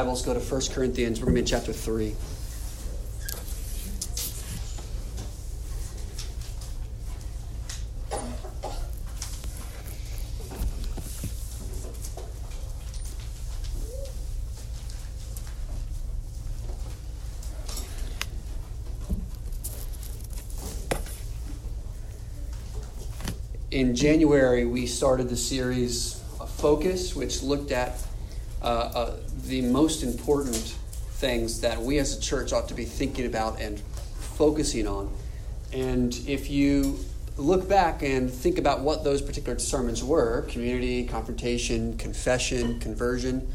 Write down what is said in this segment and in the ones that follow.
Bibles, go to 1 Corinthians. We're going to be in chapter 3. In January, we started the series Focus, which looked at uh, uh, the most important things that we as a church ought to be thinking about and focusing on. And if you look back and think about what those particular sermons were community, confrontation, confession, conversion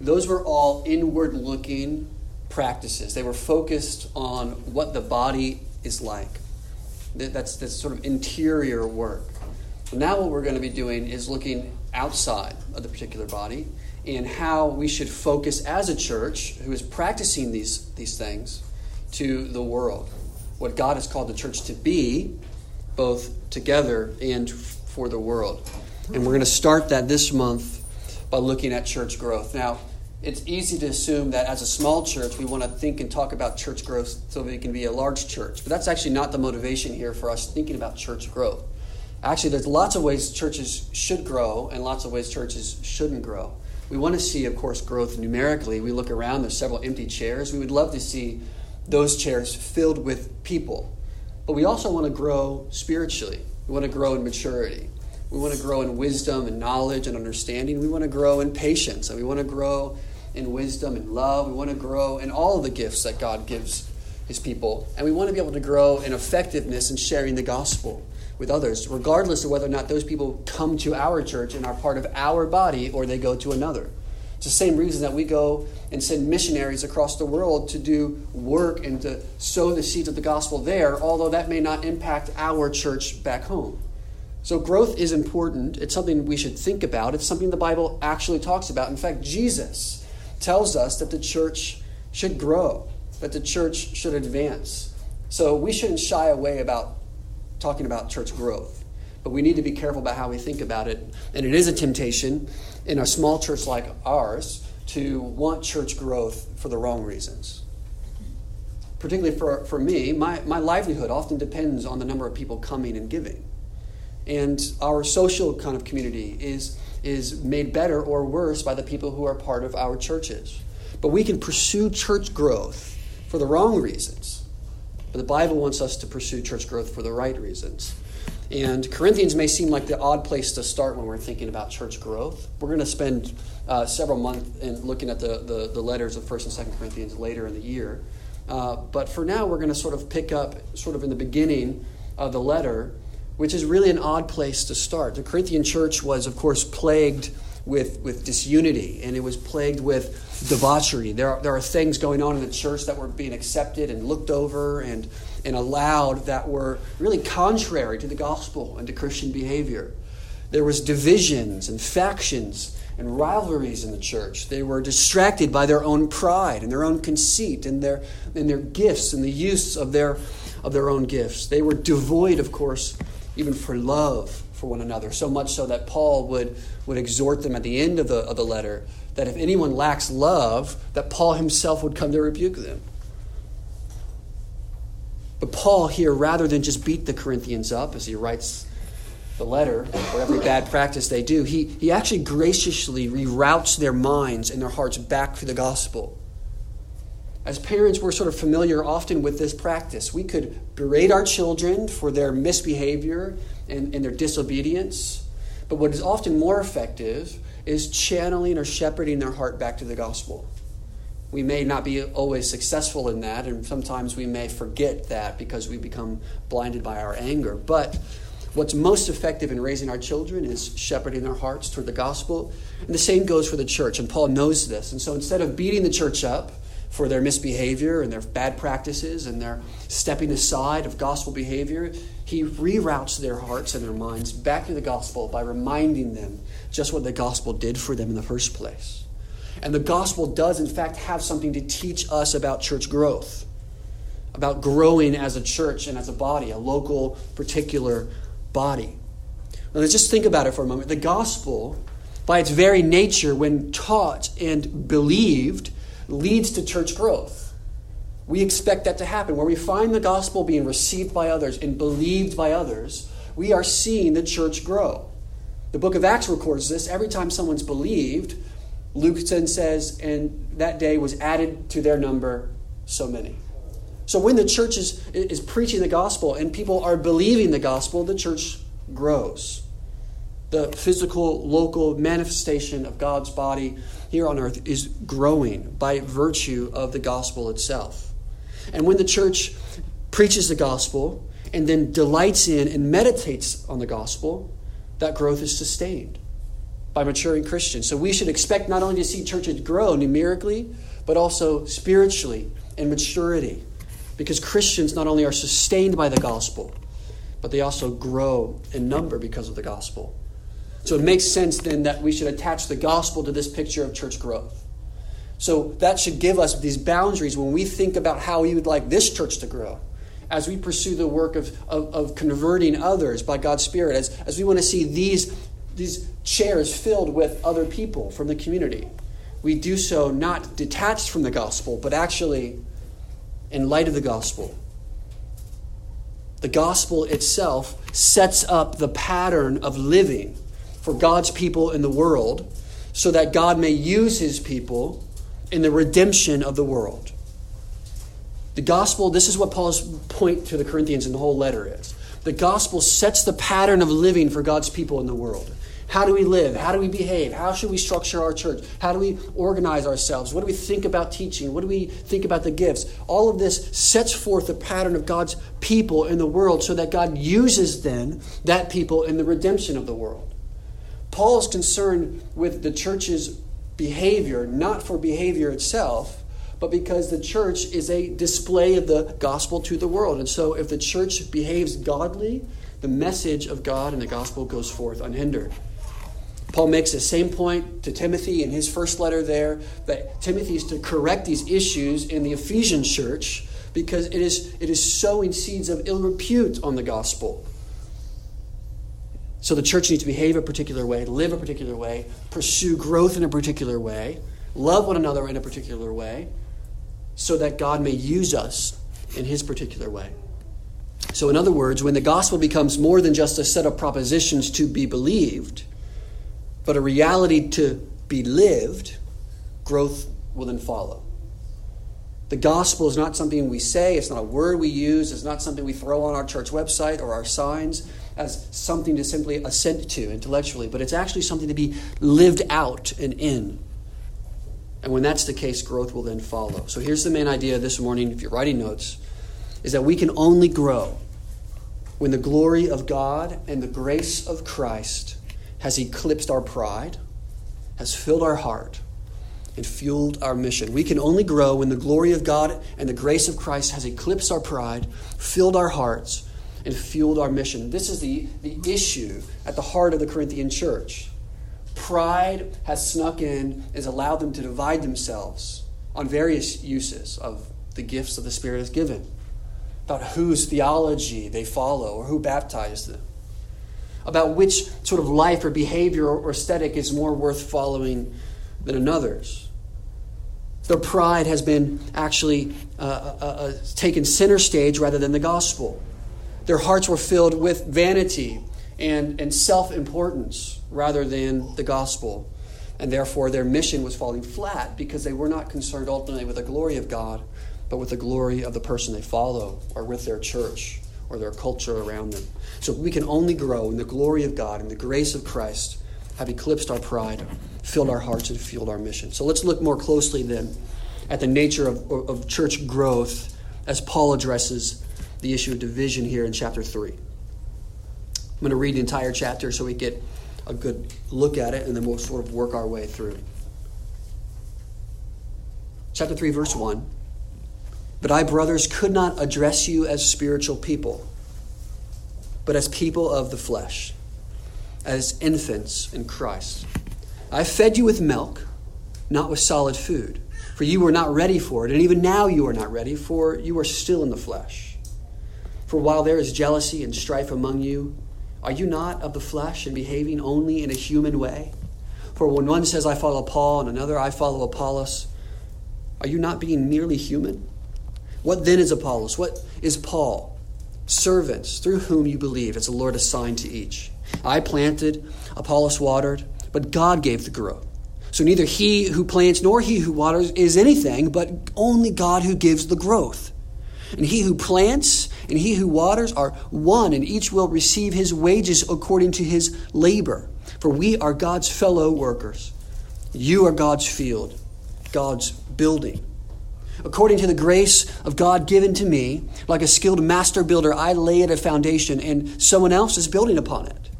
those were all inward looking practices. They were focused on what the body is like. That's, that's sort of interior work. Now, what we're going to be doing is looking outside of the particular body and how we should focus as a church who is practicing these, these things to the world. What God has called the church to be, both together and for the world. And we're going to start that this month by looking at church growth. Now, it's easy to assume that as a small church, we want to think and talk about church growth so that we can be a large church. But that's actually not the motivation here for us thinking about church growth. Actually, there's lots of ways churches should grow and lots of ways churches shouldn't grow. We want to see, of course, growth numerically. We look around, there's several empty chairs. We would love to see those chairs filled with people. But we also want to grow spiritually. We want to grow in maturity. We want to grow in wisdom and knowledge and understanding. We want to grow in patience. And we want to grow in wisdom and love. We want to grow in all the gifts that God gives his people. And we want to be able to grow in effectiveness in sharing the gospel with others, regardless of whether or not those people come to our church and are part of our body or they go to another. It's the same reason that we go and send missionaries across the world to do work and to sow the seeds of the gospel there, although that may not impact our church back home. So, growth is important. It's something we should think about. It's something the Bible actually talks about. In fact, Jesus tells us that the church should grow, that the church should advance. So, we shouldn't shy away about talking about church growth. But we need to be careful about how we think about it. And it is a temptation in a small church like ours to want church growth for the wrong reasons. Particularly for, for me, my, my livelihood often depends on the number of people coming and giving. And our social kind of community is, is made better or worse by the people who are part of our churches. But we can pursue church growth for the wrong reasons but the Bible wants us to pursue church growth for the right reasons. And Corinthians may seem like the odd place to start when we're thinking about church growth. We're going to spend uh, several months in looking at the, the, the, letters of 1st and 2nd Corinthians later in the year. Uh, but for now, we're going to sort of pick up, sort of in the beginning of the letter, which is really an odd place to start. The Corinthian church was, of course, plagued with, with disunity and it was plagued with debauchery. There are, there are things going on in the church that were being accepted and looked over and, and allowed that were really contrary to the gospel and to Christian behavior. There was divisions and factions and rivalries in the church. They were distracted by their own pride and their own conceit and their, and their gifts and the use of their, of their own gifts. They were devoid, of course, even for love for one another, so much so that Paul would, would exhort them at the end of the, of the letter that if anyone lacks love, that Paul himself would come to rebuke them. But Paul here, rather than just beat the Corinthians up as he writes the letter for every bad practice they do, he, he actually graciously reroutes their minds and their hearts back to the gospel. As parents, we're sort of familiar often with this practice. We could berate our children for their misbehavior and, and their disobedience. But what is often more effective is channeling or shepherding their heart back to the gospel. We may not be always successful in that, and sometimes we may forget that because we become blinded by our anger. But what's most effective in raising our children is shepherding their hearts toward the gospel. And the same goes for the church, and Paul knows this. And so instead of beating the church up for their misbehavior and their bad practices and their stepping aside of gospel behavior, he reroutes their hearts and their minds back to the gospel by reminding them just what the gospel did for them in the first place. And the gospel does, in fact, have something to teach us about church growth, about growing as a church and as a body, a local, particular body. Now, let's just think about it for a moment. The gospel, by its very nature, when taught and believed, leads to church growth. We expect that to happen. Where we find the gospel being received by others and believed by others, we are seeing the church grow. The book of Acts records this. Every time someone's believed, Luke then says, and that day was added to their number so many. So when the church is, is preaching the gospel and people are believing the gospel, the church grows. The physical, local manifestation of God's body here on earth is growing by virtue of the gospel itself. And when the church preaches the gospel and then delights in and meditates on the gospel, that growth is sustained by maturing Christians. So we should expect not only to see churches grow numerically, but also spiritually and maturity. Because Christians not only are sustained by the gospel, but they also grow in number because of the gospel. So it makes sense then that we should attach the gospel to this picture of church growth. So that should give us these boundaries when we think about how we would like this church to grow. As we pursue the work of, of, of converting others by God's Spirit, as, as we want to see these, these chairs filled with other people from the community, we do so not detached from the gospel, but actually in light of the gospel. The gospel itself sets up the pattern of living for God's people in the world so that God may use his people in the redemption of the world. The gospel, this is what Paul's point to the Corinthians in the whole letter is. The gospel sets the pattern of living for God's people in the world. How do we live? How do we behave? How should we structure our church? How do we organize ourselves? What do we think about teaching? What do we think about the gifts? All of this sets forth the pattern of God's people in the world so that God uses then that people in the redemption of the world. Paul is concerned with the church's behavior, not for behavior itself, but because the church is a display of the gospel to the world. And so if the church behaves godly, the message of God and the gospel goes forth unhindered. Paul makes the same point to Timothy in his first letter there that Timothy is to correct these issues in the Ephesian church because it is, it is sowing seeds of ill repute on the gospel. So the church needs to behave a particular way, live a particular way, pursue growth in a particular way, love one another in a particular way, so that God may use us in his particular way. So, in other words, when the gospel becomes more than just a set of propositions to be believed, but a reality to be lived, growth will then follow. The gospel is not something we say, it's not a word we use, it's not something we throw on our church website or our signs as something to simply assent to intellectually, but it's actually something to be lived out and in. And when that's the case, growth will then follow. So here's the main idea this morning, if you're writing notes, is that we can only grow when the glory of God and the grace of Christ has eclipsed our pride, has filled our heart, and fueled our mission. We can only grow when the glory of God and the grace of Christ has eclipsed our pride, filled our hearts, and fueled our mission. This is the, the issue at the heart of the Corinthian church. Pride has snuck in, has allowed them to divide themselves on various uses of the gifts of the Spirit has given, about whose theology they follow or who baptized them about which sort of life or behavior or aesthetic is more worth following than another's. Their pride has been actually uh, uh, uh, taken center stage rather than the gospel. Their hearts were filled with vanity and, and self importance rather than the gospel. And therefore, their mission was falling flat because they were not concerned ultimately with the glory of God, but with the glory of the person they follow or with their church or their culture around them. So we can only grow in the glory of God and the grace of Christ have eclipsed our pride, filled our hearts, and fueled our mission. So let's look more closely then at the nature of, of church growth as Paul addresses the issue of division here in chapter 3. I'm going to read the entire chapter so we get a good look at it, and then we'll sort of work our way through. Chapter 3, verse 1. But I, brothers, could not address you as spiritual people, but as people of the flesh, as infants in Christ. I fed you with milk, not with solid food, for you were not ready for it, and even now you are not ready, for you are still in the flesh. For while there is jealousy and strife among you, are you not of the flesh and behaving only in a human way? For when one says, I follow Paul, and another, I follow Apollos, are you not being merely human? What then is Apollos? What is Paul? Servants through whom you believe, as the Lord assigned to each. I planted, Apollos watered, but God gave the growth. So neither he who plants nor he who waters is anything, but only God who gives the growth. And he who plants and he who waters are one, and each will receive his wages according to his labor. For we are God's fellow workers. You are God's field, God's building. According to the grace of God given to me, like a skilled master builder, I lay it a foundation, and someone else is building upon it.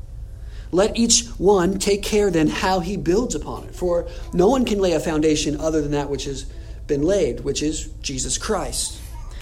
Let each one take care then how he builds upon it. For no one can lay a foundation other than that which has been laid, which is Jesus Christ.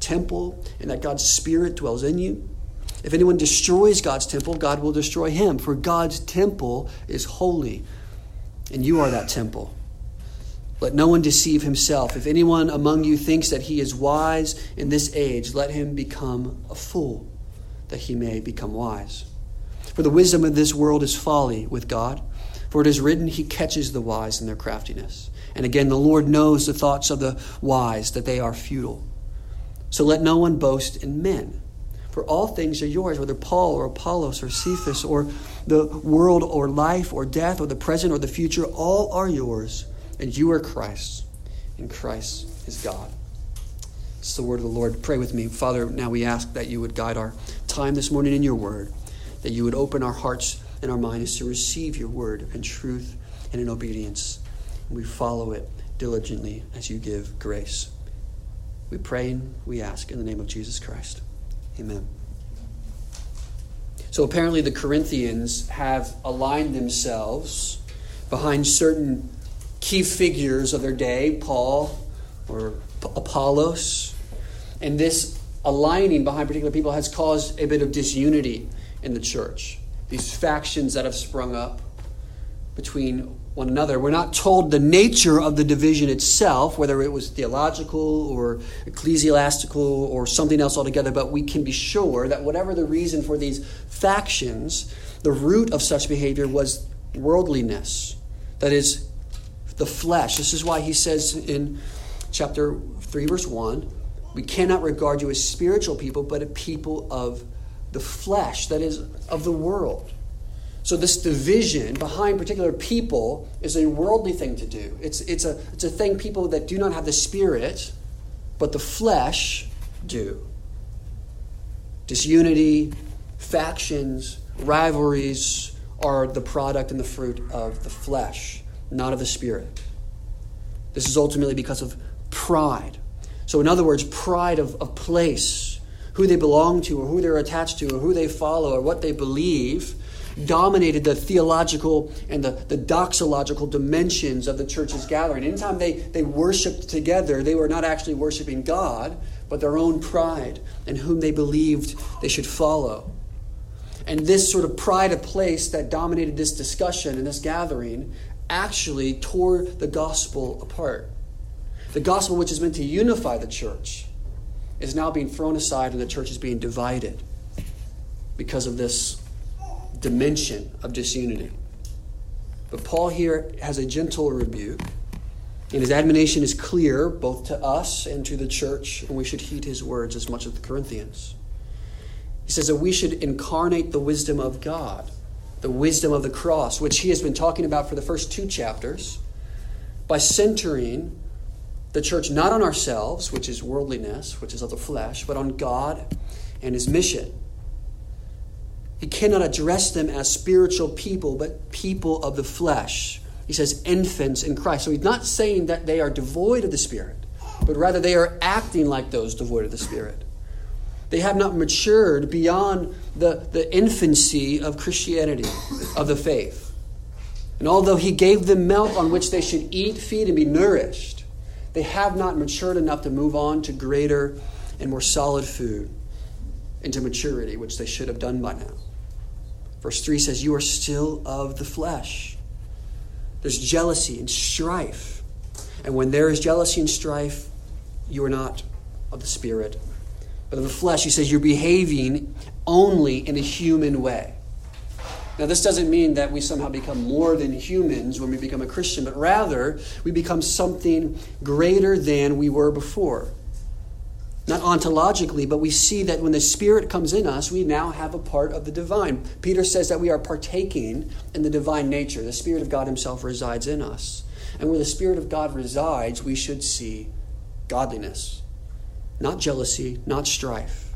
temple and that God's Spirit dwells in you? If anyone destroys God's temple, God will destroy him, for God's temple is holy, and you are that temple. Let no one deceive himself. If anyone among you thinks that he is wise in this age, let him become a fool, that he may become wise. For the wisdom of this world is folly with God. For it is written, He catches the wise in their craftiness. And again, the Lord knows the thoughts of the wise, that they are futile. So let no one boast in men. For all things are yours, whether Paul or Apollos or Cephas or the world or life or death or the present or the future, all are yours, and you are Christ, and Christ is God. It's the word of the Lord. Pray with me. Father, now we ask that you would guide our time this morning in your word that you would open our hearts and our minds to receive your word in truth and in obedience. We follow it diligently as you give grace. We pray and we ask in the name of Jesus Christ. Amen. So apparently, the Corinthians have aligned themselves behind certain key figures of their day Paul or Apollos. And this aligning behind particular people has caused a bit of disunity in the church, these factions that have sprung up between one another. We're not told the nature of the division itself, whether it was theological or ecclesiastical or something else altogether, but we can be sure that whatever the reason for these factions, the root of such behavior was worldliness. That is, the flesh. This is why he says in chapter 3, verse 1 we cannot regard you as spiritual people, but a people of the flesh, that is, of the world. So this division behind particular people is a worldly thing to do. It's, it's, a, it's a thing people that do not have the spirit, but the flesh do. Disunity, factions, rivalries are the product and the fruit of the flesh, not of the spirit. This is ultimately because of pride. So, in other words, pride of, of place who they belong to or who they're attached to or who they follow or what they believe dominated the theological and the, the doxological dimensions of the church's gathering. Anytime they, they worshiped together, they were not actually worshiping God, but their own pride and whom they believed they should follow. And this sort of pride of place that dominated this discussion and this gathering actually tore the gospel apart. The gospel, which is meant to unify the church, is now being thrown aside and the church is being divided because of this dimension of disunity. But Paul here has a gentle rebuke, and his admonition is clear both to us and to the church, and we should heed his words as much as the Corinthians. He says that we should incarnate the wisdom of God, the wisdom of the cross, which he has been talking about for the first two chapters, by centering the church not on ourselves, which is worldliness, which is of the flesh, but on God and his mission. He cannot address them as spiritual people, but people of the flesh. He says infants in Christ. So he's not saying that they are devoid of the Spirit, but rather they are acting like those devoid of the Spirit. They have not matured beyond the, the infancy of Christianity, of the faith. And although he gave them milk on which they should eat, feed, and be nourished, they have not matured enough to move on to greater and more solid food into maturity, which they should have done by now. Verse 3 says, You are still of the flesh. There's jealousy and strife. And when there is jealousy and strife, you are not of the Spirit, but of the flesh. He says, You're behaving only in a human way. Now, this doesn't mean that we somehow become more than humans when we become a Christian, but rather we become something greater than we were before. Not ontologically, but we see that when the Spirit comes in us, we now have a part of the divine. Peter says that we are partaking in the divine nature. The Spirit of God Himself resides in us. And where the Spirit of God resides, we should see godliness, not jealousy, not strife.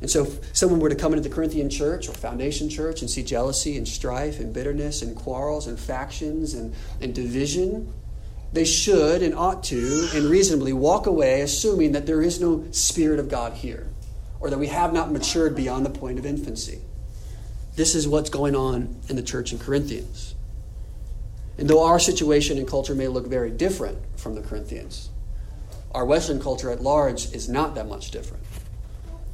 And so, if someone were to come into the Corinthian church or foundation church and see jealousy and strife and bitterness and quarrels and factions and, and division, they should and ought to and reasonably walk away assuming that there is no Spirit of God here or that we have not matured beyond the point of infancy. This is what's going on in the church in Corinthians. And though our situation and culture may look very different from the Corinthians, our Western culture at large is not that much different.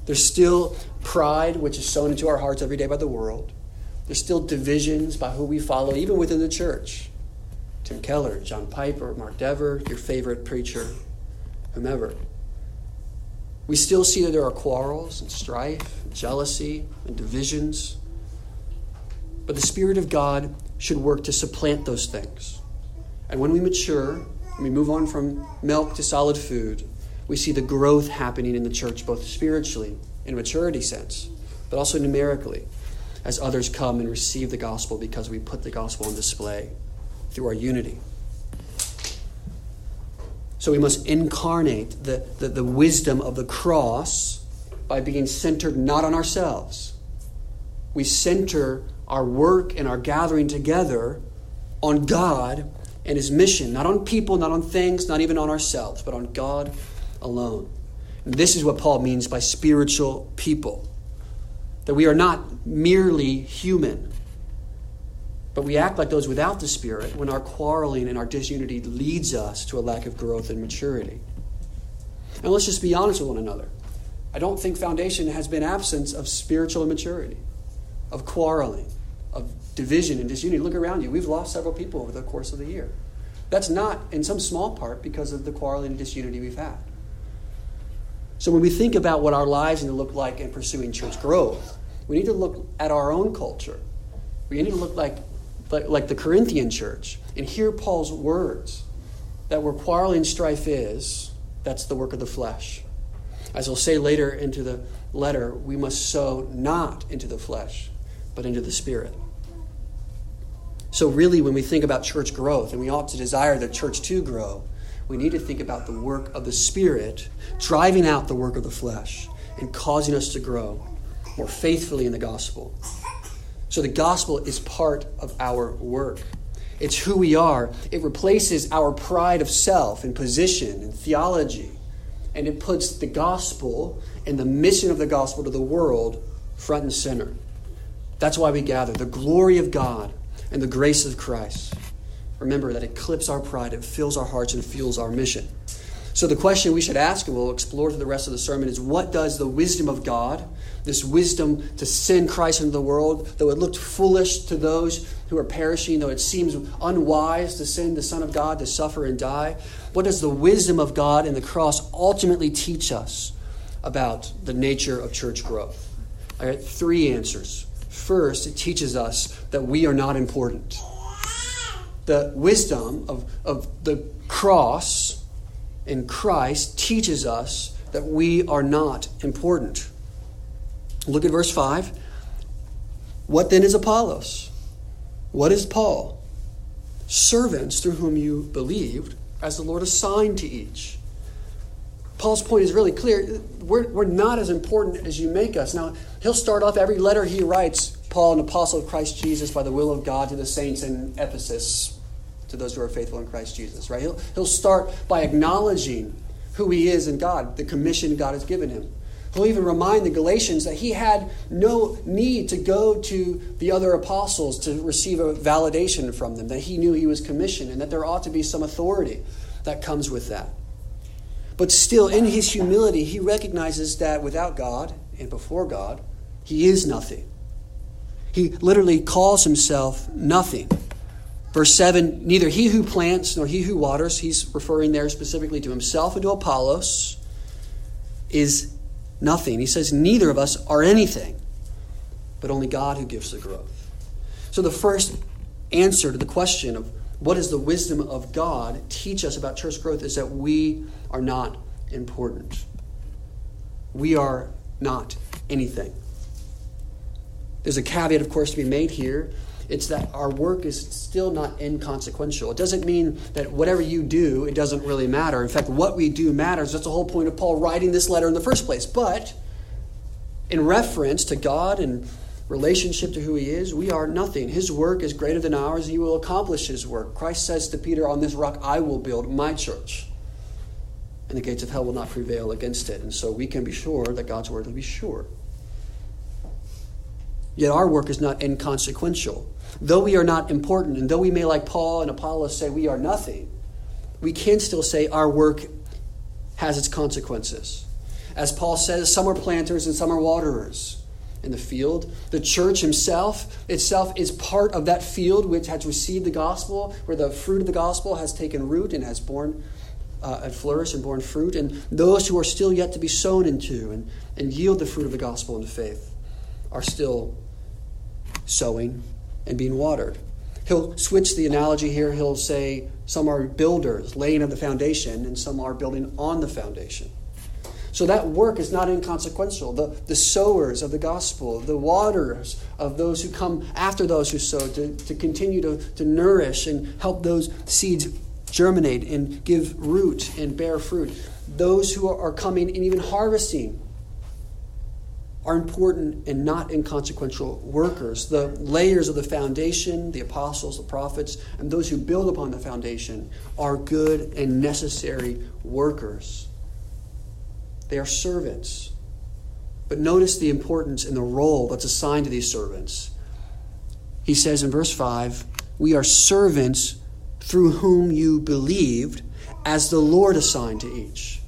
There's still pride, which is sown into our hearts every day by the world. There's still divisions by who we follow, even within the church. Tim Keller, John Piper, Mark Dever, your favorite preacher, whomever. We still see that there are quarrels and strife, and jealousy, and divisions. But the Spirit of God should work to supplant those things. And when we mature, we move on from milk to solid food, we see the growth happening in the church, both spiritually, in a maturity sense, but also numerically, as others come and receive the gospel because we put the gospel on display through our unity. So we must incarnate the, the, the wisdom of the cross by being centered not on ourselves. We center our work and our gathering together on God and His mission, not on people, not on things, not even on ourselves, but on God alone. And this is what Paul means by spiritual people that we are not merely human, but we act like those without the Spirit when our quarreling and our disunity leads us to a lack of growth and maturity. And let's just be honest with one another. I don't think foundation has been absence of spiritual immaturity, of quarreling, of division and disunity. Look around you. We've lost several people over the course of the year. That's not, in some small part, because of the quarreling and disunity we've had. So when we think about what our lives need to look like in pursuing church growth, we need to look at our own culture. We need to look like, like, like the Corinthian church and hear Paul's words that where quarreling strife is, that's the work of the flesh. As he'll say later into the letter, we must sow not into the flesh, but into the Spirit. So, really, when we think about church growth, and we ought to desire the church to grow, we need to think about the work of the Spirit driving out the work of the flesh and causing us to grow more faithfully in the gospel. So the gospel is part of our work. It's who we are. It replaces our pride of self and position and theology. And it puts the gospel and the mission of the gospel to the world front and center. That's why we gather the glory of God and the grace of Christ. Remember that it clips our pride, it fills our hearts, and fuels our mission. So, the question we should ask, and we'll explore through the rest of the sermon, is what does the wisdom of God, this wisdom to send Christ into the world, though it looked foolish to those who are perishing, though it seems unwise to send the Son of God to suffer and die, what does the wisdom of God and the cross ultimately teach us about the nature of church growth? I got three answers. First, it teaches us that we are not important the wisdom of, of the cross in Christ teaches us that we are not important. Look at verse 5. What then is Apollos? What is Paul? Servants through whom you believed, as the Lord assigned to each. Paul's point is really clear. We're, we're not as important as you make us. Now, he'll start off every letter he writes Paul, an apostle of Christ Jesus, by the will of God to the saints in Ephesus, to those who are faithful in Christ Jesus, right? He'll, he'll start by acknowledging who he is in God, the commission God has given him. He'll even remind the Galatians that he had no need to go to the other apostles to receive a validation from them, that he knew he was commissioned, and that there ought to be some authority that comes with that. But still, in his humility, he recognizes that without God and before God, he is nothing. He literally calls himself nothing. Verse 7 neither he who plants nor he who waters, he's referring there specifically to himself and to Apollos, is nothing. He says, neither of us are anything, but only God who gives the growth. So the first answer to the question of what does the wisdom of God teach us about church growth is that we are not important. We are not anything. There's a caveat, of course, to be made here. It's that our work is still not inconsequential. It doesn't mean that whatever you do, it doesn't really matter. In fact, what we do matters. That's the whole point of Paul writing this letter in the first place. But in reference to God and relationship to who he is, we are nothing. His work is greater than ours. He will accomplish his work. Christ says to Peter, On this rock I will build my church and the gates of hell will not prevail against it. And so we can be sure that God's word will be sure. Yet our work is not inconsequential. Though we are not important, and though we may, like Paul and Apollos, say we are nothing, we can still say our work has its consequences. As Paul says, some are planters and some are waterers in the field. The church himself itself is part of that field which has received the gospel, where the fruit of the gospel has taken root and has borne uh, and flourished and borne fruit, and those who are still yet to be sown into and, and yield the fruit of the gospel the faith are still sowing and being watered. He'll switch the analogy here. He'll say some are builders, laying of the foundation, and some are building on the foundation. So that work is not inconsequential. The, the sowers of the gospel, the waters of those who come after those who sow to, to continue to, to nourish and help those seeds germinate and give root and bear fruit. Those who are coming and even harvesting are important and not inconsequential workers. The layers of the foundation, the apostles, the prophets, and those who build upon the foundation are good and necessary workers. They are servants. But notice the importance and the role that's assigned to these servants. He says in verse 5 We are servants through whom you believed, as the Lord assigned to each.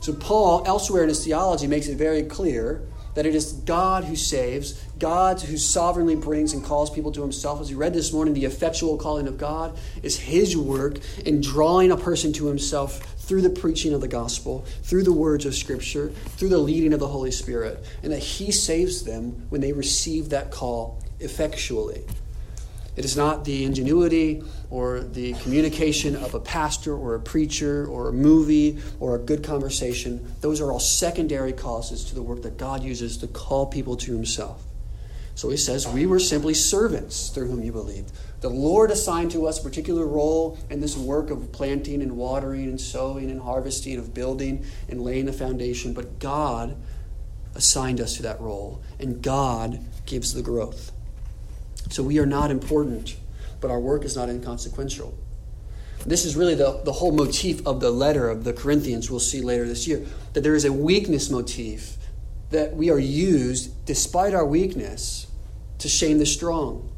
So, Paul, elsewhere in his theology, makes it very clear that it is God who saves, God who sovereignly brings and calls people to himself. As we read this morning, the effectual calling of God is his work in drawing a person to himself through the preaching of the gospel, through the words of Scripture, through the leading of the Holy Spirit, and that he saves them when they receive that call effectually. It is not the ingenuity or the communication of a pastor or a preacher or a movie or a good conversation. Those are all secondary causes to the work that God uses to call people to Himself. So he says, We were simply servants through whom you believed. The Lord assigned to us a particular role in this work of planting and watering and sowing and harvesting, of building and laying the foundation, but God assigned us to that role, and God gives the growth. So we are not important, but our work is not inconsequential. This is really the, the whole motif of the letter of the Corinthians, we'll see later this year, that there is a weakness motif that we are used, despite our weakness, to shame the strong.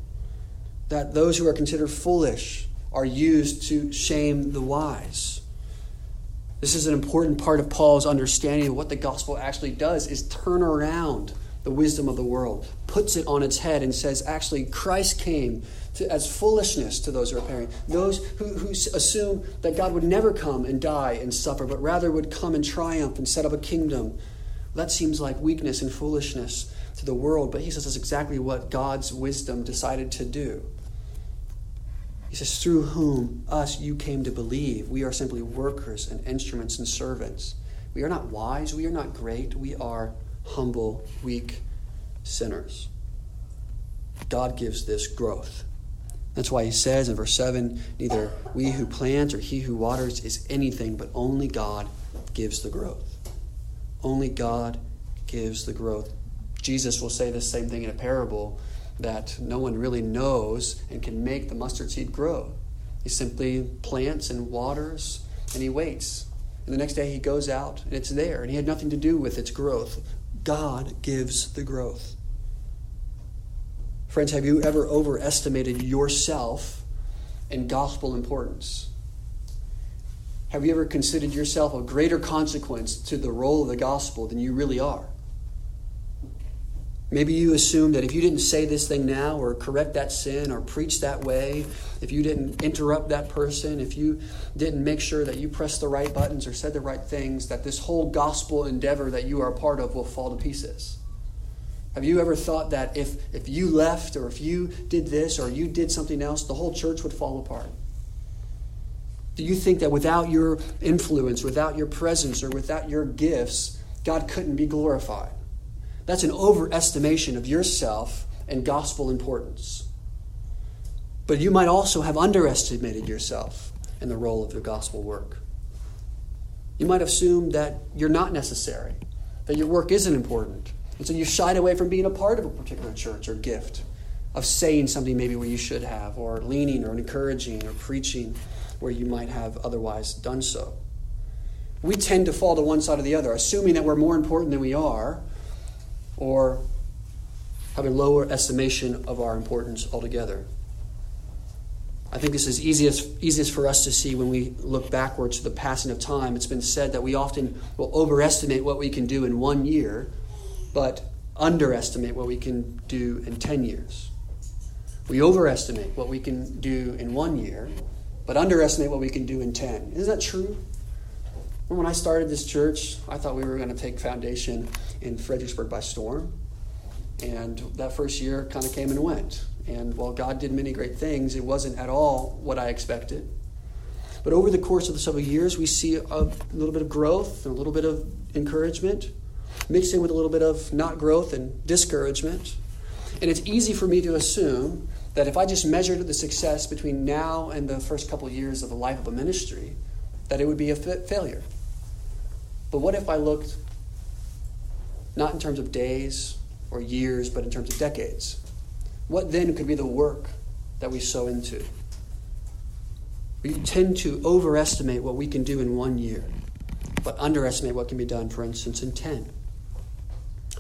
That those who are considered foolish are used to shame the wise. This is an important part of Paul's understanding of what the gospel actually does is turn around the wisdom of the world, puts it on its head, and says, actually, Christ came to, as foolishness to those who are perishing. Those who, who assume that God would never come and die and suffer, but rather would come and triumph and set up a kingdom. That seems like weakness and foolishness to the world, but he says that's exactly what God's wisdom decided to do. He says, through whom us you came to believe. We are simply workers and instruments and servants. We are not wise. We are not great. We are humble, weak sinners. God gives this growth. That's why he says in verse 7 neither we who plant or he who waters is anything, but only God gives the growth. Only God gives the growth. Jesus will say the same thing in a parable that no one really knows and can make the mustard seed grow. He simply plants and waters and he waits And the next day he goes out and it's there, and he had nothing to do with its growth. God gives the growth. Friends, have you ever overestimated yourself and gospel importance? Have you ever considered yourself a greater consequence to the role of the gospel than you really are? Maybe you assume that if you didn't say this thing now, or correct that sin, or preach that way, if you didn't interrupt that person, if you didn't make sure that you pressed the right buttons or said the right things, that this whole gospel endeavor that you are a part of will fall to pieces. Have you ever thought that if, if you left, or if you did this, or you did something else, the whole church would fall apart? Do you think that without your influence, without your presence, or without your gifts, God couldn't be glorified? That's an overestimation of yourself and gospel importance. But you might also have underestimated yourself and the role of the gospel work. You might assume that you're not necessary, that your work isn't important. And so you shied away from being a part of a particular church or gift, of saying something maybe where you should have, or leaning or encouraging or preaching where you might have otherwise done so. We tend to fall to one side or the other, assuming that we're more important than we are, or have a lower estimation of our importance altogether. I think this is easiest, easiest for us to see when we look backwards to the passing of time. It's been said that we often will overestimate what we can do in one year, but underestimate what we can do in 10 years. We overestimate what we can do in one year, but underestimate what we can do in 10. Isn't that true? When I started this church, I thought we were going to take foundation in Fredericksburg by storm. And that first year kind of came and went. And while God did many great things, it wasn't at all what I expected. But over the course of the several years, we see a little bit of growth and a little bit of encouragement, mixed in with a little bit of not growth and discouragement. And it's easy for me to assume that if I just measured the success between now and the first couple of years of the life of a ministry, that it would be a failure. But what if I looked not in terms of days or years, but in terms of decades? What then could be the work that we sow into? We tend to overestimate what we can do in one year, but underestimate what can be done, for instance, in 10.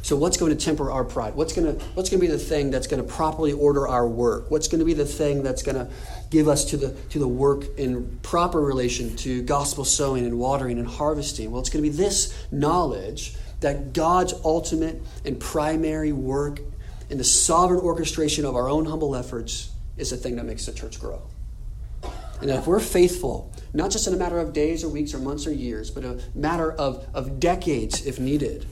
So, what's going to temper our pride? What's going to, what's going to be the thing that's going to properly order our work? What's going to be the thing that's going to give us to the, to the work in proper relation to gospel sowing and watering and harvesting? Well, it's going to be this knowledge that God's ultimate and primary work in the sovereign orchestration of our own humble efforts is the thing that makes the church grow. And that if we're faithful, not just in a matter of days or weeks or months or years, but a matter of, of decades if needed,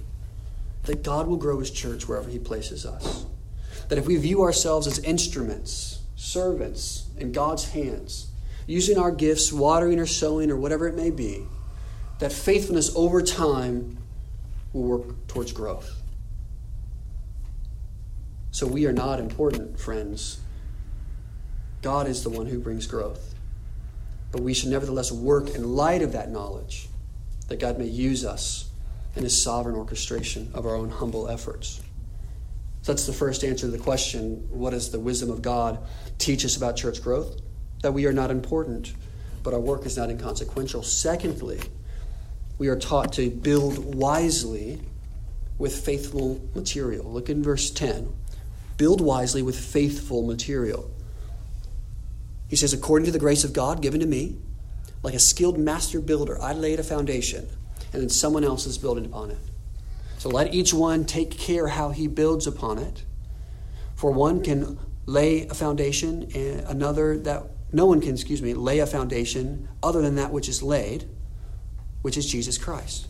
that God will grow his church wherever he places us. That if we view ourselves as instruments, servants in God's hands, using our gifts, watering or sowing or whatever it may be, that faithfulness over time will work towards growth. So we are not important, friends. God is the one who brings growth. But we should nevertheless work in light of that knowledge that God may use us in his sovereign orchestration of our own humble efforts. So that's the first answer to the question what does the wisdom of God teach us about church growth? That we are not important, but our work is not inconsequential. Secondly, we are taught to build wisely with faithful material. Look in verse 10. Build wisely with faithful material. He says, according to the grace of God given to me, like a skilled master builder, I laid a foundation and then someone else is building upon it. So let each one take care how he builds upon it. For one can lay a foundation, and another that no one can, excuse me, lay a foundation other than that which is laid, which is Jesus Christ.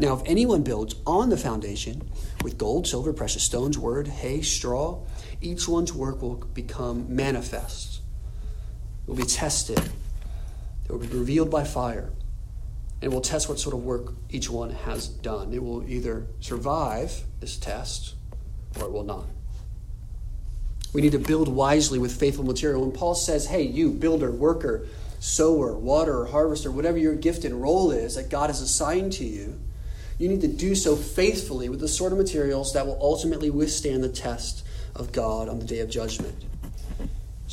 Now, if anyone builds on the foundation with gold, silver, precious stones, word, hay, straw, each one's work will become manifest. It will be tested. It will be revealed by fire and we'll test what sort of work each one has done. It will either survive this test or it will not. We need to build wisely with faithful material. When Paul says, hey, you, builder, worker, sower, waterer, harvester, whatever your gift and role is that God has assigned to you, you need to do so faithfully with the sort of materials that will ultimately withstand the test of God on the day of judgment.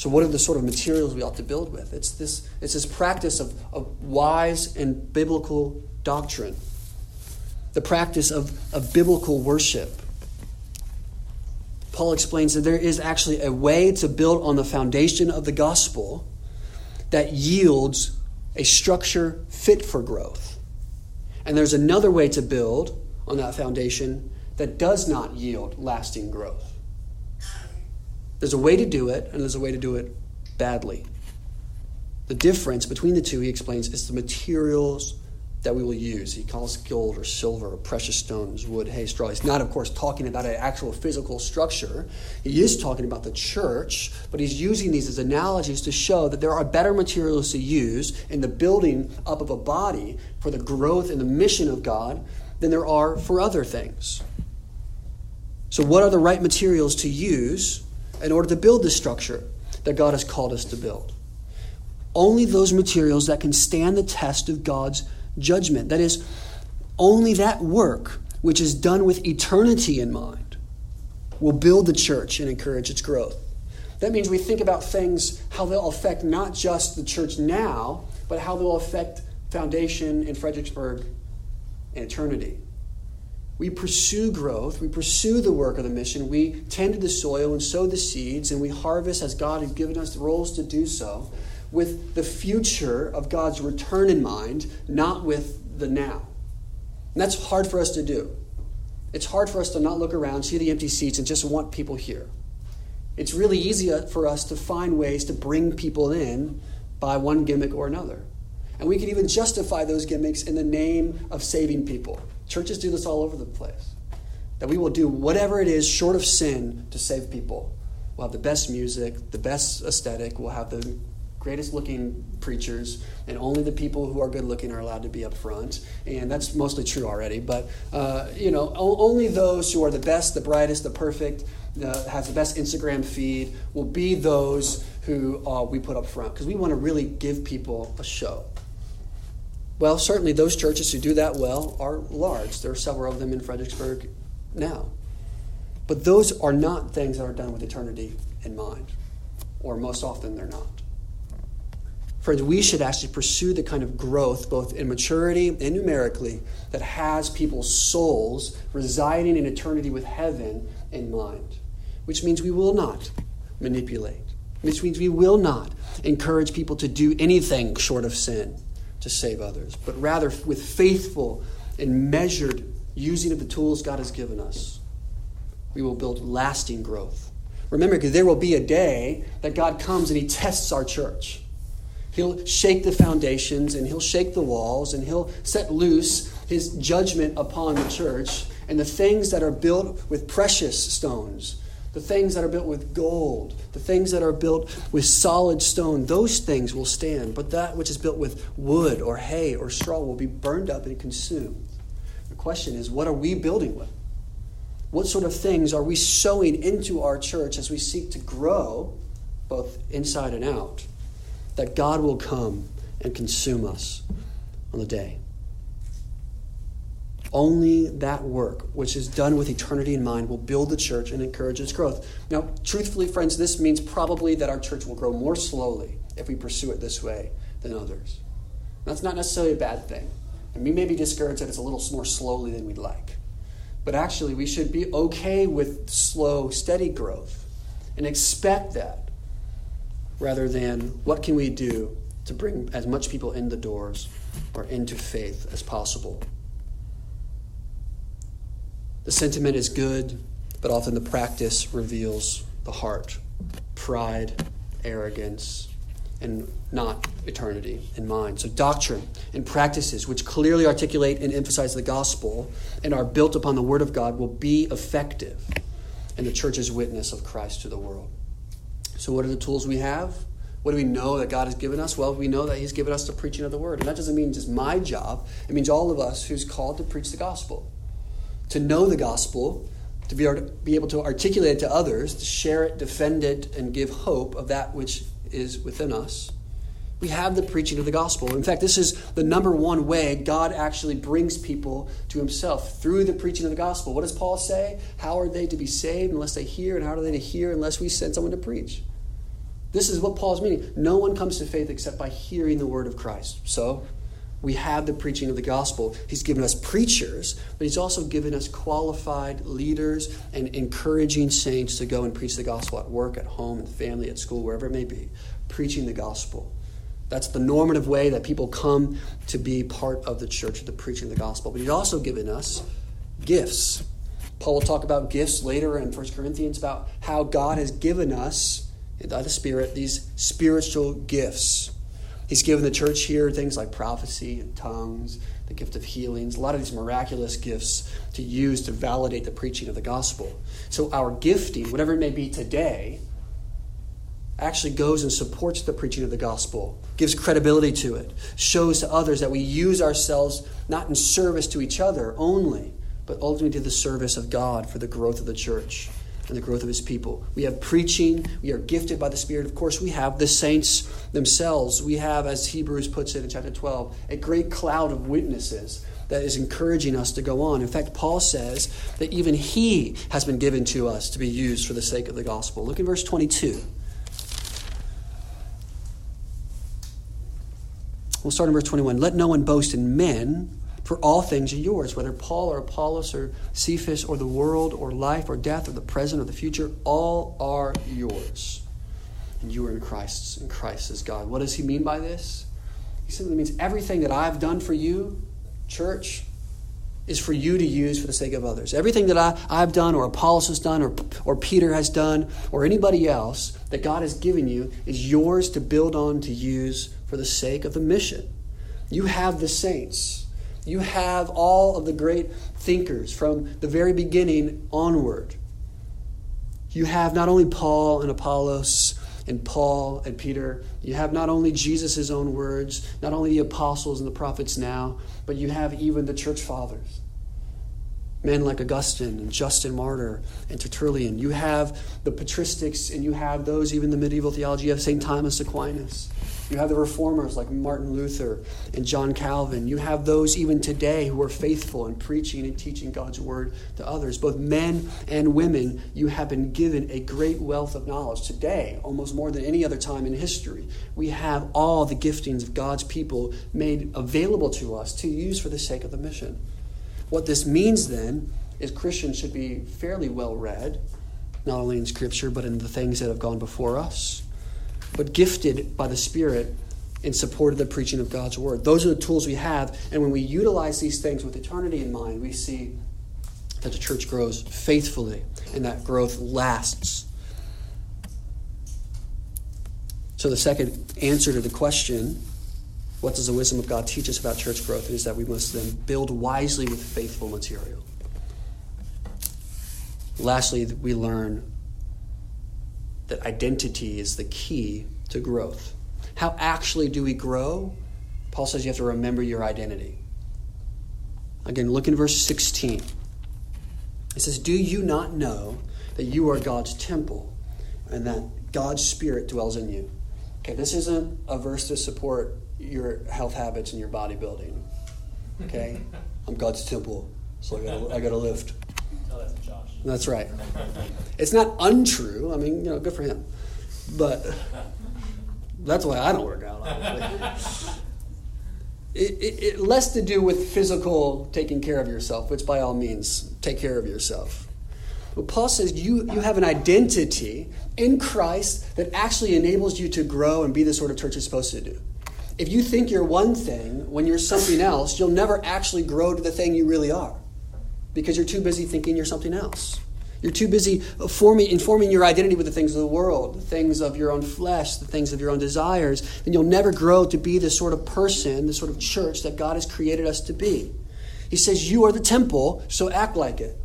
So, what are the sort of materials we ought to build with? It's this, it's this practice of, of wise and biblical doctrine, the practice of, of biblical worship. Paul explains that there is actually a way to build on the foundation of the gospel that yields a structure fit for growth. And there's another way to build on that foundation that does not yield lasting growth. There's a way to do it, and there's a way to do it badly. The difference between the two, he explains, is the materials that we will use. He calls gold or silver or precious stones, wood, hay, straw. He's not, of course, talking about an actual physical structure. He is talking about the church, but he's using these as analogies to show that there are better materials to use in the building up of a body for the growth and the mission of God than there are for other things. So, what are the right materials to use in order to build the structure that God has called us to build? Only those materials that can stand the test of God's judgment. That is, only that work which is done with eternity in mind will build the church and encourage its growth. That means we think about things, how they'll affect not just the church now, but how they'll affect foundation in Fredericksburg in eternity. We pursue growth, we pursue the work of the mission, we tend to the soil and sow the seeds, and we harvest as God has given us the roles to do so with the future of God's return in mind, not with the now. And that's hard for us to do. It's hard for us to not look around, see the empty seats, and just want people here. It's really easy uh, for us to find ways to bring people in by one gimmick or another. And we can even justify those gimmicks in the name of saving people. Churches do this all over the place. That we will do whatever it is short of sin to save people. We'll have the best music, the best aesthetic, we'll have the greatest looking preachers, and only the people who are good looking are allowed to be up front. And that's mostly true already. But, uh, you know, only those who are the best, the brightest, the perfect, uh, has the best Instagram feed will be those who uh, we put up front because we want to really give people a show. Well, certainly those churches who do that well are large. There are several of them in Fredericksburg now. But those are not things that are done with eternity in mind, or most often they're not. Friends, we should actually pursue the kind of growth, both in maturity and numerically, that has people's souls residing in eternity with heaven in mind. Which means we will not manipulate, which means we will not encourage people to do anything short of sin to save others, but rather with faithful and measured using of the tools God has given us, we will build lasting growth. Remember, there will be a day that God comes and He tests our church. He'll shake the foundations and he'll shake the walls and he'll set loose his judgment upon the church and the things that are built with precious stones, the things that are built with gold, the things that are built with solid stone, those things will stand. But that which is built with wood or hay or straw will be burned up and consumed. The question is, what are we building with? What sort of things are we sowing into our church as we seek to grow both inside and out? that God will come and consume us on the day. Only that work, which is done with eternity in mind, will build the church and encourage its growth. Now, truthfully, friends, this means probably that our church will grow more slowly if we pursue it this way than others. That's not necessarily a bad thing. And we may be discouraged that it's a little more slowly than we'd like. But actually, we should be okay with slow, steady growth and expect that rather than what can we do to bring as much people in the doors or into faith as possible. The sentiment is good, but often the practice reveals the heart pride, arrogance, and not eternity in mind. So, doctrine and practices which clearly articulate and emphasize the gospel and are built upon the Word of God will be effective in the church's witness of Christ to the world. So, what are the tools we have? What do we know that God has given us? Well, we know that He's given us the preaching of the Word. And that doesn't mean just my job, it means all of us who's called to preach the gospel. To know the gospel, to be able to, be able to articulate it to others, to share it, defend it, and give hope of that which is within us. We have the preaching of the gospel. In fact, this is the number one way God actually brings people to himself through the preaching of the gospel. What does Paul say? How are they to be saved unless they hear? And how are they to hear unless we send someone to preach? This is what Paul's meaning. No one comes to faith except by hearing the word of Christ. So, we have the preaching of the gospel. He's given us preachers, but He's also given us qualified leaders and encouraging saints to go and preach the gospel at work, at home, in the family, at school, wherever it may be, preaching the gospel. That's the normative way that people come to be part of the church, the preaching of the gospel. But He's also given us gifts. Paul will talk about gifts later in 1 Corinthians about how God has given us, by the Spirit, these spiritual gifts. He's given the church here things like prophecy and tongues, the gift of healings, a lot of these miraculous gifts to use to validate the preaching of the gospel. So our gifting, whatever it may be today, actually goes and supports the preaching of the gospel, gives credibility to it, shows to others that we use ourselves not in service to each other only, but ultimately to the service of God for the growth of the church and the growth of his people. We have preaching, we are gifted by the Spirit. Of course, we have the saints themselves. We have, as Hebrews puts it in chapter 12, a great cloud of witnesses that is encouraging us to go on. In fact, Paul says that even he has been given to us to be used for the sake of the gospel. Look in verse 22. We'll start in verse 21. Let no one boast in men for all things are yours, whether Paul or Apollos or Cephas or the world or life or death or the present or the future, all are yours. And you are in Christ, and Christ is God. What does he mean by this? He simply means everything that I've done for you, church, is for you to use for the sake of others. Everything that I, I've done, or Apollos has done, or, or Peter has done, or anybody else that God has given you is yours to build on, to use for the sake of the mission. You have the saints you have all of the great thinkers from the very beginning onward. You have not only Paul and Apollos and Paul and Peter, you have not only Jesus' own words, not only the apostles and the prophets now, but you have even the church fathers. Men like Augustine and Justin Martyr and Tertullian. You have the patristics and you have those, even the medieval theology. Have St. Thomas Aquinas. You have the reformers like Martin Luther and John Calvin. You have those even today who are faithful in preaching and teaching God's word to others. Both men and women, you have been given a great wealth of knowledge. Today, almost more than any other time in history, we have all the giftings of God's people made available to us to use for the sake of the mission. What this means then is Christians should be fairly well read, not only in Scripture, but in the things that have gone before us but gifted by the Spirit in support of the preaching of God's Word. Those are the tools we have, and when we utilize these things with eternity in mind, we see that the church grows faithfully and that growth lasts. So, the second answer to the question, what does the wisdom of God teach us about church growth, is that we must then build wisely with faithful material. Lastly, we learn that identity is the key to growth. How actually do we grow? Paul says you have to remember your identity. Again, look in verse 16. It says, Do you not know that you are God's temple and that God's Spirit dwells in you? Okay, this isn't a verse to support your health habits and your bodybuilding. Okay? I'm God's temple, so I gotta, I gotta lift. That's right. It's not untrue. I mean, you know, good for him. But that's why I don't work out. It, it, it, less to do with physical taking care of yourself, which by all means, take care of yourself. But Paul says you, you have an identity in Christ that actually enables you to grow and be the sort of church you're supposed to do. If you think you're one thing when you're something else, you'll never actually grow to the thing you really are because you're too busy thinking you're something else. You're too busy forming, informing your identity with the things of the world, the things of your own flesh, the things of your own desires. Then you'll never grow to be the sort of person, the sort of church that God has created us to be. He says, You are the temple, so act like it.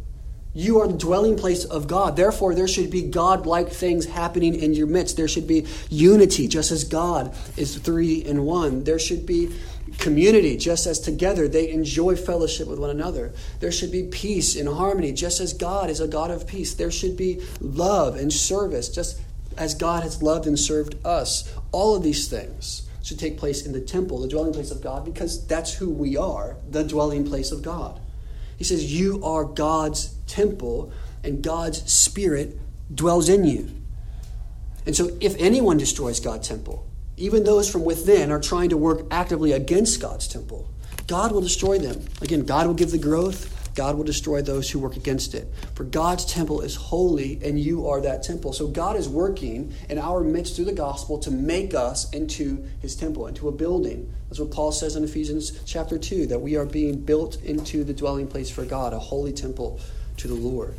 You are the dwelling place of God. Therefore, there should be God like things happening in your midst. There should be unity, just as God is three in one. There should be community, just as together they enjoy fellowship with one another. There should be peace and harmony, just as God is a God of peace. There should be love and service, just as God has loved and served us. All of these things should take place in the temple, the dwelling place of God, because that's who we are, the dwelling place of God. He says, You are God's temple, and God's Spirit dwells in you. And so, if anyone destroys God's temple, even those from within, are trying to work actively against God's temple, God will destroy them. Again, God will give the growth, God will destroy those who work against it. For God's temple is holy, and you are that temple. So God is working in our midst through the gospel to make us into his temple, into a building. That's what Paul says in Ephesians chapter 2, that we are being built into the dwelling place for God, a holy temple to the Lord.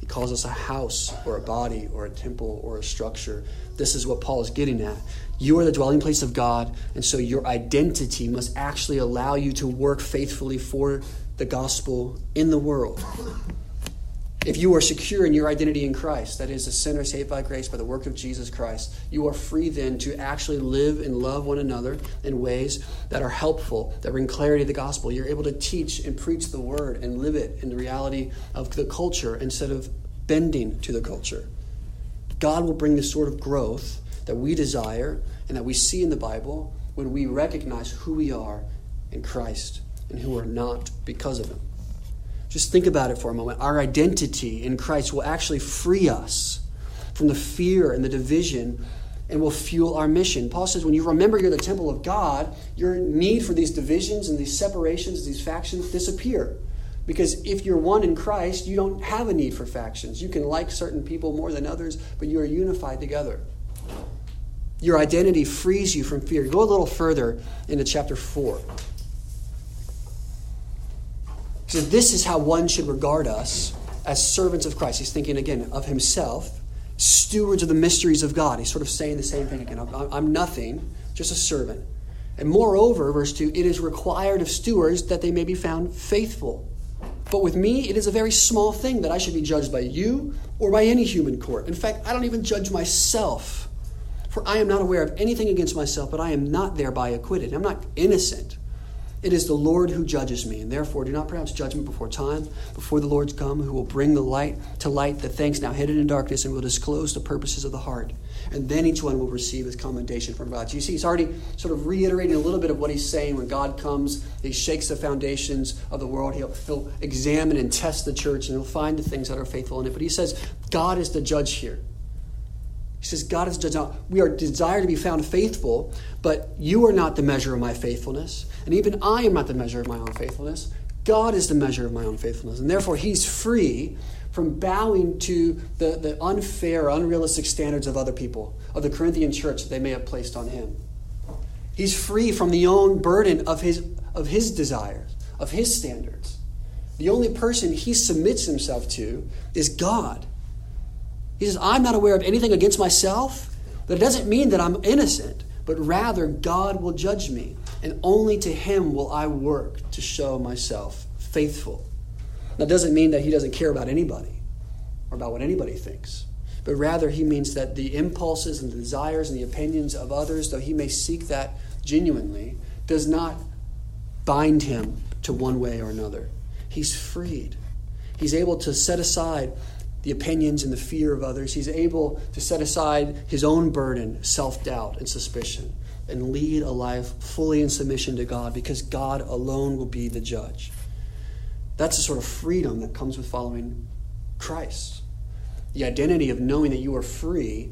He calls us a house or a body or a temple or a structure. This is what Paul is getting at. You are the dwelling place of God, and so your identity must actually allow you to work faithfully for the gospel in the world. If you are secure in your identity in Christ, that is, a sinner saved by grace by the work of Jesus Christ, you are free then to actually live and love one another in ways that are helpful, that bring clarity to the gospel. You're able to teach and preach the word and live it in the reality of the culture instead of bending to the culture. God will bring the sort of growth that we desire and that we see in the Bible when we recognize who we are in Christ and who are not because of him. Just think about it for a moment. Our identity in Christ will actually free us from the fear and the division and will fuel our mission. Paul says when you remember you're the temple of God, your need for these divisions and these separations, these factions disappear. Because if you're one in Christ, you don't have a need for factions. You can like certain people more than others, but you are unified together. Your identity frees you from fear. Go a little further into chapter 4. So this is how one should regard us as servants of Christ. He's thinking again of himself, stewards of the mysteries of God. He's sort of saying the same thing again. I'm nothing, just a servant. And moreover, verse 2, it is required of stewards that they may be found faithful. But with me, it is a very small thing that I should be judged by you or by any human court. In fact, I don't even judge myself. For I am not aware of anything against myself, but I am not thereby acquitted. I'm not innocent. It is the Lord who judges me, and therefore do not pronounce judgment before time, before the Lord's come, who will bring the light to light the things now hidden in darkness, and will disclose the purposes of the heart. And then each one will receive his commendation from God. You see, he's already sort of reiterating a little bit of what he's saying when God comes, he shakes the foundations of the world, he'll, he'll examine and test the church, and he'll find the things that are faithful in it. But he says, God is the judge here. He says, God is judge. We are desired to be found faithful, but you are not the measure of my faithfulness. And even I am not the measure of my own faithfulness. God is the measure of my own faithfulness. And therefore, he's free from bowing to the, the unfair, unrealistic standards of other people, of the Corinthian church that they may have placed on him. He's free from the own burden of his, of his desires, of his standards. The only person he submits himself to is God. He says, I'm not aware of anything against myself, but it doesn't mean that I'm innocent, but rather God will judge me, and only to Him will I work to show myself faithful. That doesn't mean that He doesn't care about anybody or about what anybody thinks, but rather He means that the impulses and the desires and the opinions of others, though He may seek that genuinely, does not bind Him to one way or another. He's freed. He's able to set aside the opinions and the fear of others. He's able to set aside his own burden, self doubt, and suspicion, and lead a life fully in submission to God because God alone will be the judge. That's the sort of freedom that comes with following Christ. The identity of knowing that you are free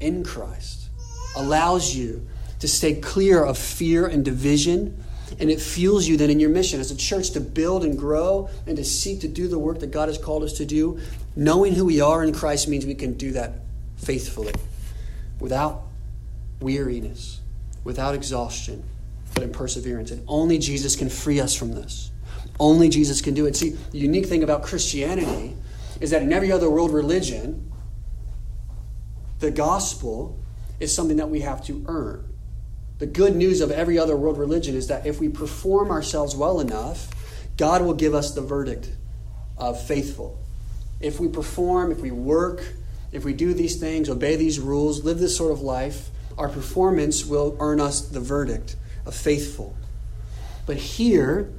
in Christ allows you to stay clear of fear and division and it fuels you then in your mission as a church to build and grow and to seek to do the work that God has called us to do. Knowing who we are in Christ means we can do that faithfully, without weariness, without exhaustion, but in perseverance. And only Jesus can free us from this. Only Jesus can do it. See, the unique thing about Christianity is that in every other world religion, the gospel is something that we have to earn. The good news of every other world religion is that if we perform ourselves well enough, God will give us the verdict of faithful. If we perform, if we work, if we do these things, obey these rules, live this sort of life, our performance will earn us the verdict of faithful. But here,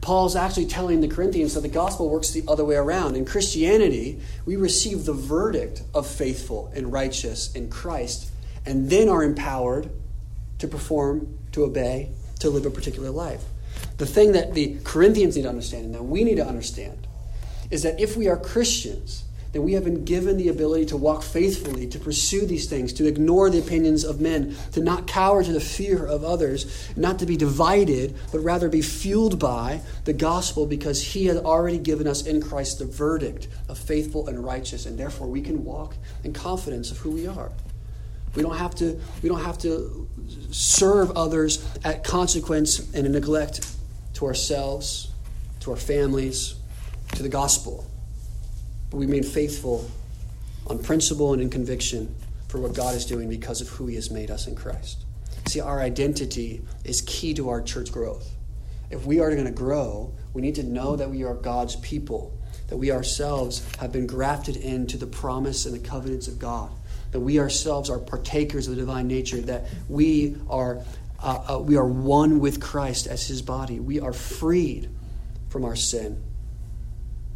Paul's actually telling the Corinthians that the gospel works the other way around. In Christianity, we receive the verdict of faithful and righteous in Christ, and then are empowered to perform, to obey, to live a particular life. The thing that the Corinthians need to understand and that we need to understand is that if we are Christians, then we have been given the ability to walk faithfully, to pursue these things, to ignore the opinions of men, to not cower to the fear of others, not to be divided, but rather be fueled by the gospel because He has already given us in Christ the verdict of faithful and righteous, and therefore we can walk in confidence of who we are. We don't have to, we don't have to serve others at consequence and a neglect to ourselves, to our families, to the gospel but we remain faithful on principle and in conviction for what God is doing because of who He has made us in Christ. See, our identity is key to our church growth. If we are going to grow, we need to know that we are God's people, that we ourselves have been grafted into the promise and the covenants of God, that we ourselves are partakers of the divine nature, that we are, uh, uh, we are one with Christ as His body. We are freed from our sin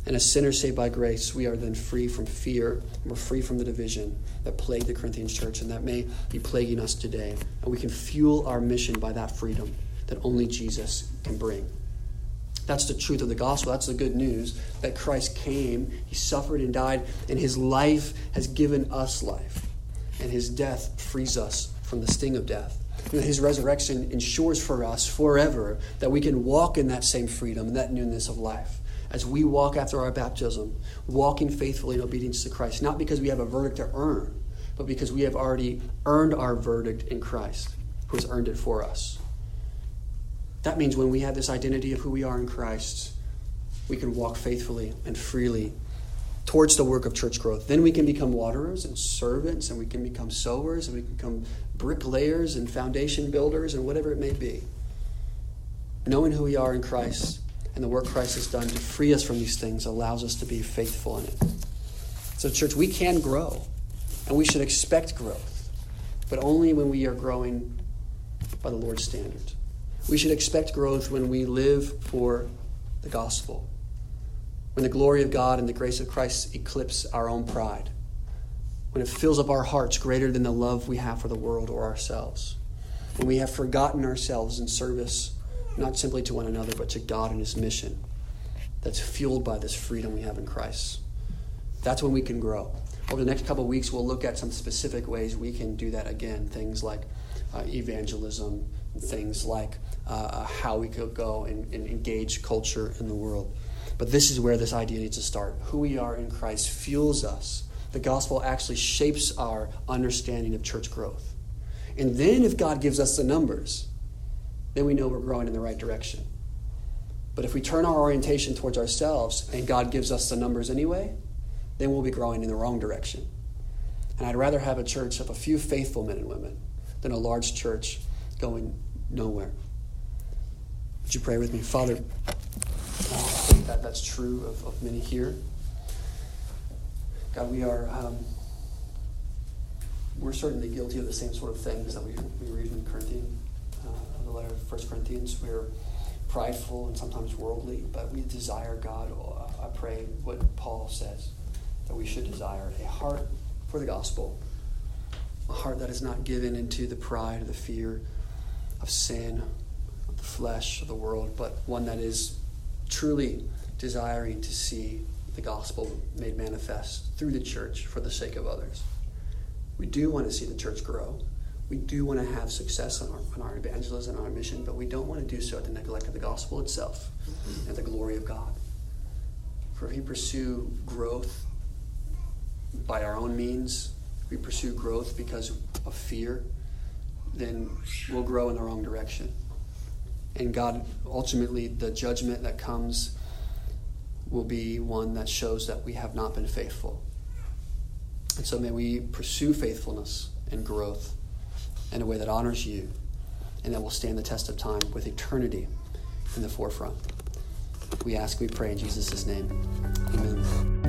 and as sinners saved by grace, we are then free from fear. And we're free from the division that plagued the Corinthians church and that may be plaguing us today. And we can fuel our mission by that freedom that only Jesus can bring. That's the truth of the gospel. That's the good news that Christ came, He suffered and died, and His life has given us life. And His death frees us from the sting of death. His resurrection ensures for us forever that we can walk in that same freedom and that newness of life as we walk after our baptism, walking faithfully in obedience to Christ, not because we have a verdict to earn, but because we have already earned our verdict in Christ, who has earned it for us. That means when we have this identity of who we are in Christ, we can walk faithfully and freely towards the work of church growth. Then we can become waterers and servants, and we can become sowers, and we can become bricklayers and foundation builders, and whatever it may be. Knowing who we are in Christ and the work Christ has done to free us from these things allows us to be faithful in it. So, church, we can grow, and we should expect growth, but only when we are growing by the Lord's standards. We should expect growth when we live for the gospel, when the glory of God and the grace of Christ eclipse our own pride, when it fills up our hearts greater than the love we have for the world or ourselves, when we have forgotten ourselves in service not simply to one another, but to God and His mission that's fueled by this freedom we have in Christ. That's when we can grow. Over the next couple weeks, we'll look at some specific ways we can do that again. Things like uh, evangelism, things like uh, uh, how we could go and, and engage culture in the world. But this is where this idea needs to start. Who we are in Christ fuels us. The gospel actually shapes our understanding of church growth. And then, if God gives us the numbers, then we know we're growing in the right direction. But if we turn our orientation towards ourselves and God gives us the numbers anyway, then we'll be growing in the wrong direction. And I'd rather have a church of a few faithful men and women than a large church going nowhere. Would you pray with me? Father, that that's true of, of many here. God, we are um, we're certainly guilty of the same sort of things that we, we read in Corinthians the letter of 1 Corinthians. We're prideful and sometimes worldly, but we desire God. I pray what Paul says that we should desire a heart for the gospel, a heart that is not given into the pride or the fear of sin, of the flesh, of the world, but one that is truly desiring to see the gospel made manifest through the church for the sake of others. We do want to see the church grow we do want to have success in our, our evangelism and our mission, but we don't want to do so at the neglect of the gospel itself and the glory of God. For if we pursue growth by our own means, we pursue growth because of fear, then we'll grow in the wrong direction. And God, ultimately, the judgment that comes will be one that shows that we have not been faithful. And so may we pursue faithfulness and growth in a way that honors you and that will stand the test of time with eternity in the forefront. We ask, we pray in Jesus' name. Amen.